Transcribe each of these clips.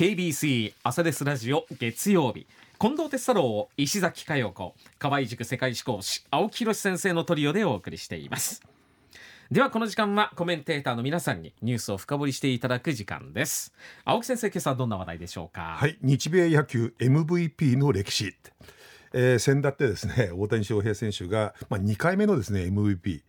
KBC 朝ですラジオ月曜日。近藤哲太郎石崎佳代子河合塾世界史講師青木宏先生のトリオでお送りしています。ではこの時間はコメンテーターの皆さんにニュースを深掘りしていただく時間です。青木先生今朝はどんな話題でしょうか？はい日米野球 MVP の歴史。えー、先だってですね大谷翔平選手が、まあ、2回目のですね MVP、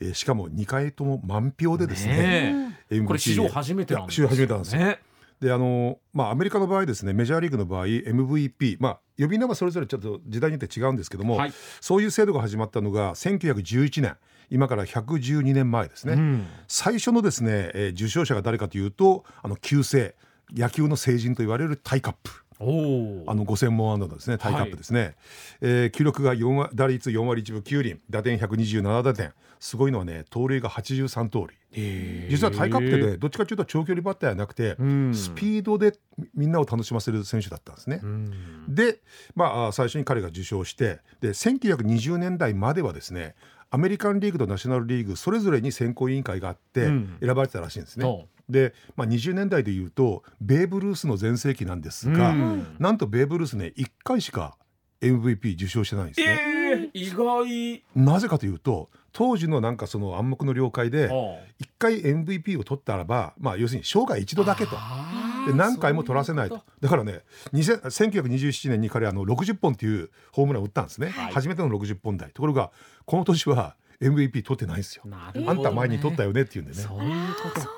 えー、しかも2回とも満票でですねねこれ史上初めてなんですよ、ね、史上初めてなんですよ、であのまあ、アメリカの場合ですねメジャーリーグの場合 MVP、まあ、呼び名はそれぞれちょっと時代によって違うんですけども、はい、そういう制度が始まったのが1911年今から112年前ですね、うん、最初のですね、えー、受賞者が誰かというとあの旧姓野球の成人と言われるタイカップあの5000本安打ですねタイカップですね、はい、えー、記録が4打率4割1分9厘打点127打点。すごいのはね盗塁が83盗塁。実はタイカップってねどっちかというと長距離バッターじゃなくて、スピードでみんなを楽しませる選手だったんですね。で、まあ、最初に彼が受賞してで1920年代まではですねアメリカンリーグとナショナルリーグそれぞれに選考委員会があって選ばれてたらしいんですね。う。んで、まあ、20年代でいうとベーブ・ルースの全盛期なんですが、うん、なんとベーブ・ルースね1回しか MVP 受賞してないんですね。えー、意外。なぜかというと当時のなんかその暗黙の了解で1回 MVP を取ったらば、まあ、要するに生涯一度だけと。で何回も取らせないと。だからね1927年に彼あの60本っていうホームランを打ったんですね、はい、初めての60本台。ところがこの年は MVP 取ってないんですよ、ね、あんた前に取ったよねっていうんでね。そういうこと。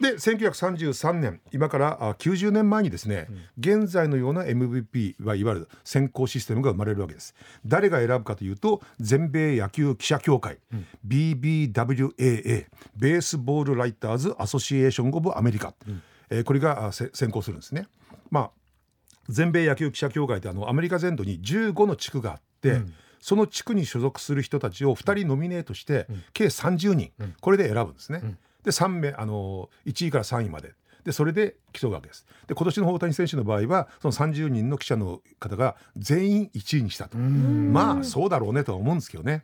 で1933年今から90年前にですね、うん、現在のような MVP はいわゆる選考システムが生まれるわけです。誰が選ぶかというと全米野球記者協会、うん、BBWAA ベースボールライターズアソシエーション・オブ・アメリカ、うん、えー、これが選考するんですね。まあ全米野球記者協会ってあのアメリカ全土に15の地区があって、うんその地区に所属する人たちを2人ノミネートして、うん、計30人、うん、これで選ぶんですね。うん、で3名あの1位から3位まででそれで競うわけです。で今年の大谷選手の場合はその30人の記者の方が全員1位にしたとまあそうだろうねとは思うんですけどね。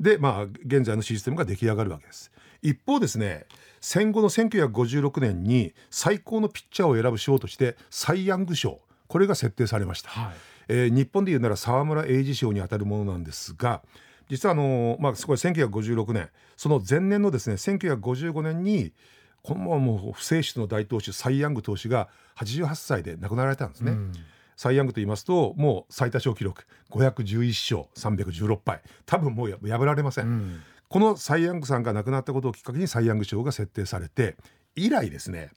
でまあ現在のシステムが出来上がるわけです。一方ですね戦後の1956年に最高のピッチャーを選ぶ賞としてサイ・ヤング賞これが設定されました。はいえー、日本でいうなら沢村栄治賞にあたるものなんですが実はあの、まあ、すごい1956年その前年のですね1955年にこのもう不正室の大投手サイ・ヤング投手が88歳で亡くなられたんですね。うん。サイ・ヤングと言いますともう最多勝記録511勝316敗。多分もう破られません、うん、このサイ・ヤングさんが亡くなったことをきっかけにサイ・ヤング賞が設定されて以来ですね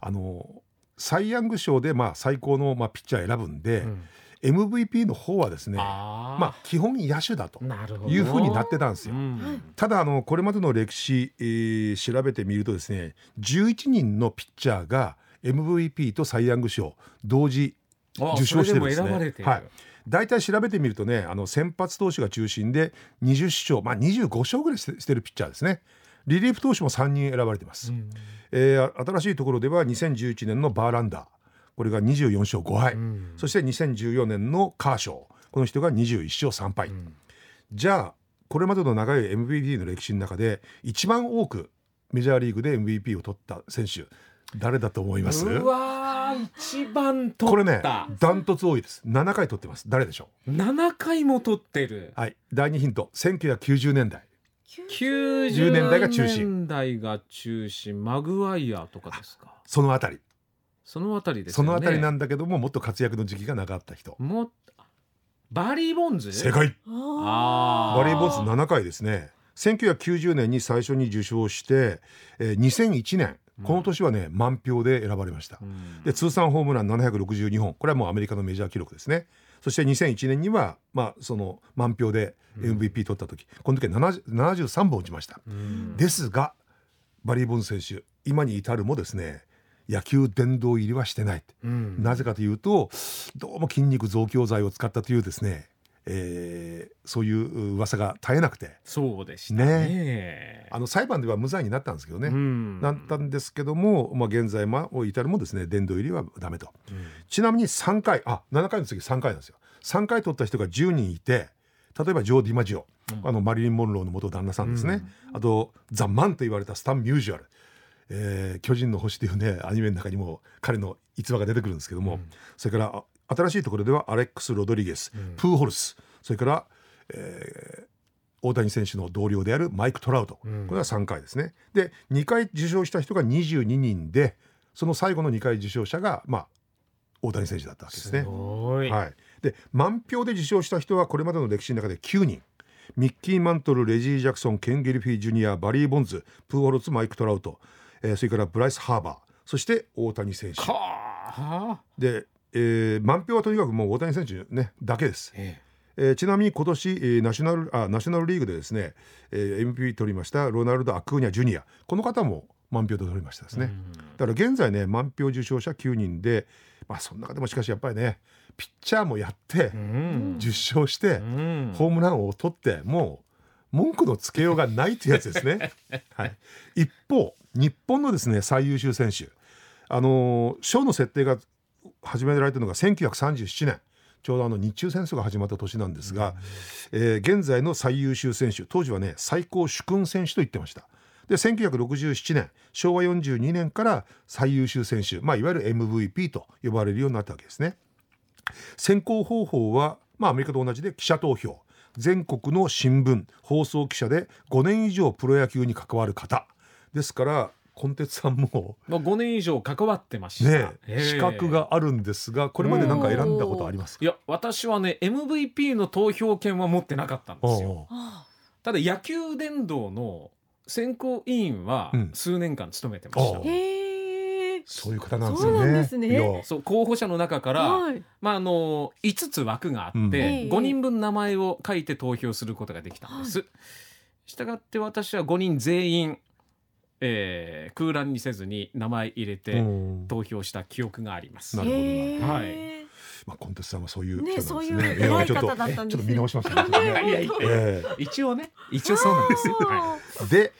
あのサイ・ヤング賞でまあ最高のまあピッチャー選ぶんで、うん MVP の方はですねまあ基本野手だというふうになってたんですよ。うん、ただあのこれまでの歴史、えー、調べてみるとですね11人のピッチャーが MVP とサイ・ヤング賞同時受賞してるんですね。はい。大体調べてみるとねあの先発投手が中心で20勝まあ25勝ぐらいしてるピッチャーですね。リリーフ投手も3人選ばれてます。うん、えー、新しいところでは2011年のバーランダーこれが24勝5敗、うん、そして2014年のカーショー。この人が21勝3敗、うん、じゃあこれまでの長い MVP の歴史の中で一番多くメジャーリーグで MVP を取った選手誰だと思います？うわ一番取これねダントツ多いです。7回取ってます。誰でしょう？7回も取ってる。はい。第2ヒント。1990年代。90年代が中心。年代が中心。マグワイヤーとかですか？そのあたりそのあたりです、ね、そのあたりなんだけどももっと活躍の時期がなかった人。もバリー・ボンズ？正解バー。リー・ボンズ7回ですね。1990年に最初に受賞して、えー、2001年。この年はね、うん、満票で選ばれました、うん、で通算ホームラン762本。これはもうアメリカのメジャー記録ですね。そして2001年には、まあ、その満票で MVP 取った時、うん、この時は73本打ちました、ですがバリー・ボンズ選手今に至るもですね野球殿堂入りはしてない、うん、なぜかというとどうも筋肉増強剤を使ったというですねえー、そういう噂が絶えなくて。そうでしたね、ね、あの裁判では無罪になったんですけどね、うん、なったんですけども、まあ、現在も至るもですね殿堂入りはダメと、うん、ちなみに3回あ7回の次3回なんですよ。3回取った人が10人いて例えばジョー・ディマジオ、うん、あのマリリン・モンローの元旦那さんですね、あとザ・マンと言われたスタン・ミュージュアルえー巨人の星というねアニメの中にも彼の逸話が出てくるんですけども、うん。それからあ新しいところではアレックス・ロドリゲス、うん。プーホルスそれから、えー大谷選手の同僚であるマイク・トラウト、うん。これは3回ですね。で2回受賞した人が22人でその最後の2回受賞者が、まあ、大谷選手だったわけですね。ごい、はい、で満票で受賞した人はこれまでの歴史の中で9人。ミッキー・マントルレジー・ジャクソンケン・ゲリフィー・ジュニアバリー・ボンズプーホルツマイク・トラウト、えーそれからブライス・ハーバーそして大谷選手。で、えー満票はとにかくもう大谷選手、ね、だけです、ええ。ーちなみに今年、えーナショナルあナショナルリーグでですね、えー MVP 取りましたロナルド・アクーニャ・ジュニア。この方も満票で取りましたですえね、だから現在ね満票受賞者9人でまあその中でもしかしやっぱりねピッチャーもやってうん。10勝してうん。ホームランを取ってもう文句のつけようがないというやつですね。はい、一方日本のですね最優秀選手。あのー賞の設定が始められたのが1937年。ちょうどあの日中戦争が始まった年なんですが、えー現在の最優秀選手。当時はね最高主君選手と言ってました。で1967年。昭和42年から最優秀選手、まあ、いわゆる MVP と呼ばれるようになったわけですね。選考方法は、まあ、アメリカと同じで記者投票全国の新聞放送記者で5年以上プロ野球に関わる方。ですからコンテツさんもまあ5年以上関わってました、ねええ資格があるんですがこれまで何か選んだことありますか？いや私はね MVP の投票権は持ってなかったんですよ。ただ野球殿堂の選考委員はうん。数年間務めてました、おう。へえ。そういう方なんですよね。そうね。候補者の中から、はい。まあ、あの5つ枠があって、うん。ええ5人分名前を書いて投票することができたんです。したがって私は5人全員、えー空欄にせずに名前入れてうん。投票した記憶があります。なるほど。なへえはい。まあ、コンテツさんはそういうね、人そうないんですね。う偉いちょっと方だったんですちょっと見直しましたね。一応ね一応そうなんですよ。はあえで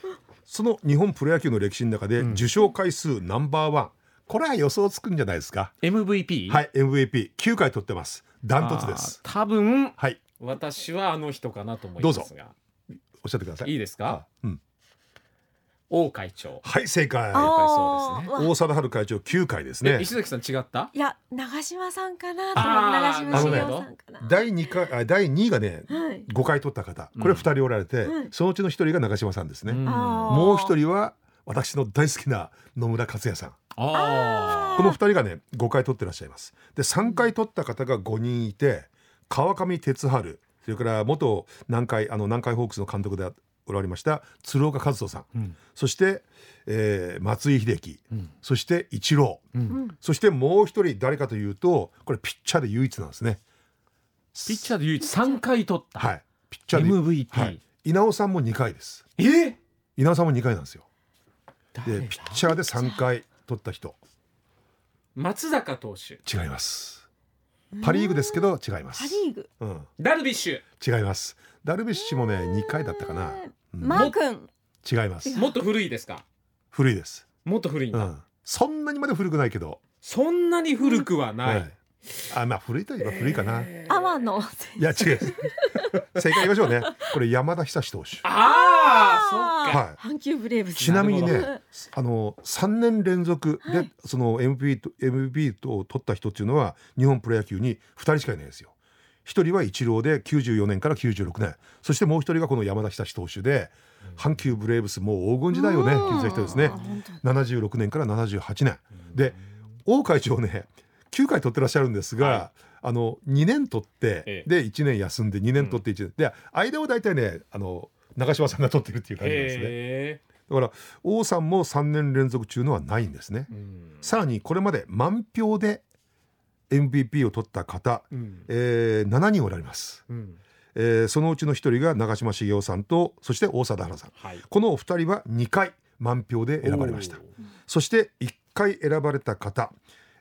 その日本プロ野球の歴史の中でうん。受賞回数ナンバーワンこれは予想つくんじゃないですか？い、MVP、はい MVP9 回取ってます。ダントツです。多分はい私はあの人かなと思いますがおっしゃってください。いいですか？うん王会長。はい正解。あそうですねー大貞治会長9回ですね。え石崎さん違った？いや、長嶋さんかな長嶋茂雄さんかな。第2回あ第2位がねはい。5回取った方これ2人おられて、うんそのうちの1人が長嶋さんですね。もう1人は私の大好きな野村克也さん。あこの2人がね5回取ってらっしゃいます。で3回取った方が5人いて川上哲治それから元南海あの南海ホークスの監督でおられました鶴岡和人さん。うん。そして、えー松井秀喜。うん。そしてイチロー。そしてもう一人誰かというとこれピッチャーで唯一なんですね。ピッチャーで唯一3回取った、はい。ピッチャーで。MVP、はい、稲尾さんも2回です。え稲尾さんも2回なんですよ。でピッチャーで3回取った人。松坂投手。違います。パ・リーグですけど違います。パリーグ。うん、ダルビッシュ。違います。ダルビッシュもね2回だったかな、うん。マー君。違います。もっと古いですか？古いです、もっと古いんだ、うん、そんなにまで古くないけど、そんなに古くはない、はい。あまあ古いといえば古いかな、い天野。や違う。正解言いましょうね。これ山田久志投手。ああはい。阪急ブレーブス。ちなみにねあの3年連続で、はい。その MVP と MVP と取った人っていうのは日本プロ野球に2人しかいないですよ。1人はイチローで94年から96年。そしてもう1人がこの山田久志投手で、阪急ブレーブスもう黄金時代をねうん。築いた人ですね。あ本当76年から78年。で王会長ね9回取ってらっしゃるんですが、はあの2年取って、ええ。で1年休んで2年取って1年、で間を大体ねあの長嶋さんが取ってるっていう感じなんですね。へだから王さんも3年連続中のはないんですね。さらにこれまで満票で MVP を取った方、うん。えー7人おられます、うん。えーそのうちの1人が長嶋茂雄さんとそして大貞治さん。はい。このお二人は2回満票で選ばれました。そして1回選ばれた方、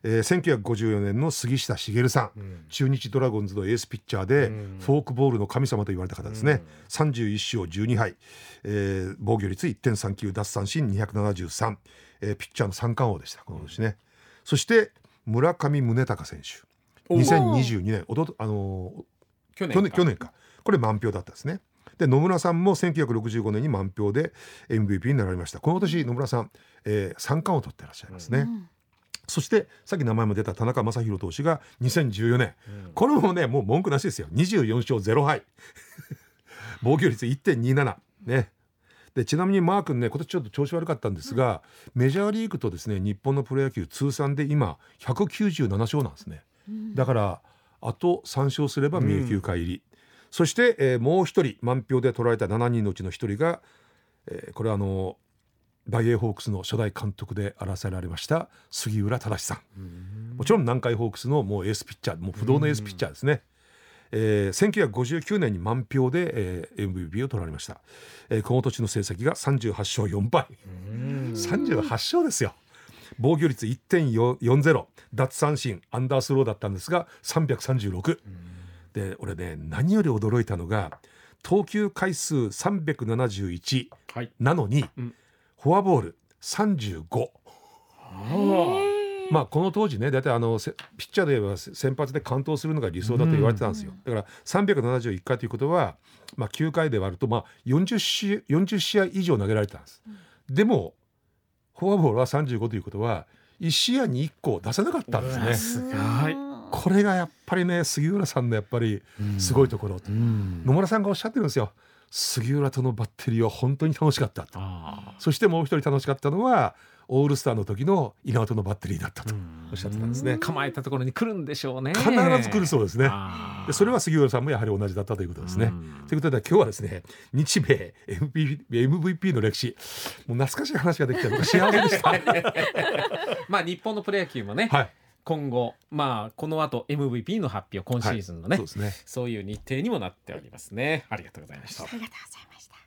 えー1954年の杉下茂さん。うん。中日ドラゴンズのエースピッチャーで、うん。フォークボールの神様と言われた方ですね、31勝12敗、えー防御率1.39奪三振273、えーピッチャーの三冠王でした。この年ね、そして村上宗隆選手。おー。2022年。おととあの去年ー去年去年か。これ満票だったですね。で野村さんも1965年に満票で MVP になられました。この年野村さん、えー、三冠を取ってらっしゃいますね、うんそしてさっき名前も出た田中将大投手が2014年、これもねもう文句なしですよ。24勝0敗。防御率1.27ね。でちなみにマー君ね今年ちょっと調子悪かったんですが、メジャーリーグとですね日本のプロ野球通算で今197勝なんですね、だからあと3勝すれば名球会入り、そして、えーもう一人満票で取られた7人のうちの一人が、えーこれはあの大英ホークスの初代監督であらせられました杉浦正さん。もちろん南海ホークスのもうエースピッチャーもう不動のエースピッチャーですね、えー1959年に満票で、えー MVP を取られました、えーこの年の成績が38勝4敗。38勝ですよ。防御率1.40奪三振アンダースローだったんですが336で俺ね何より驚いたのが投球回数371はい。なのに、うんフォアボール35まあこの当時ね大体あのせピッチャーで言えばせ先発で完投するのが理想だと言われてたんですよ、だから371回ということは、まあ、9回で割るとまあ 40, 試40試合以上投げられてたんです、でもフォアボールは35ということは1試合に1個出せなかったんですね。すごい。これがやっぱりね杉浦さんのやっぱりすごいところ、うん。野村さんがおっしゃってるんですよ杉浦とのバッテリーは本当に楽しかったと。あそしてもう一人楽しかったのはオールスターの時の稲尾とのバッテリーだったと。おっしゃってたんですね、ー構えたところに来るんでしょうね。必ず来るそうですね。でそれは杉浦さんもやはり同じだったということですね。うん。ということで今日はですね日米 MVP, MVP の歴史もう懐かしい話ができて僕は幸せでした。まあ日本のプロ野球もね、はい今後まあこの後 MVP の発表今シーズンのね、そうですね。そういう日程にもなっておりますね。ありがとうございました。ありがとうございました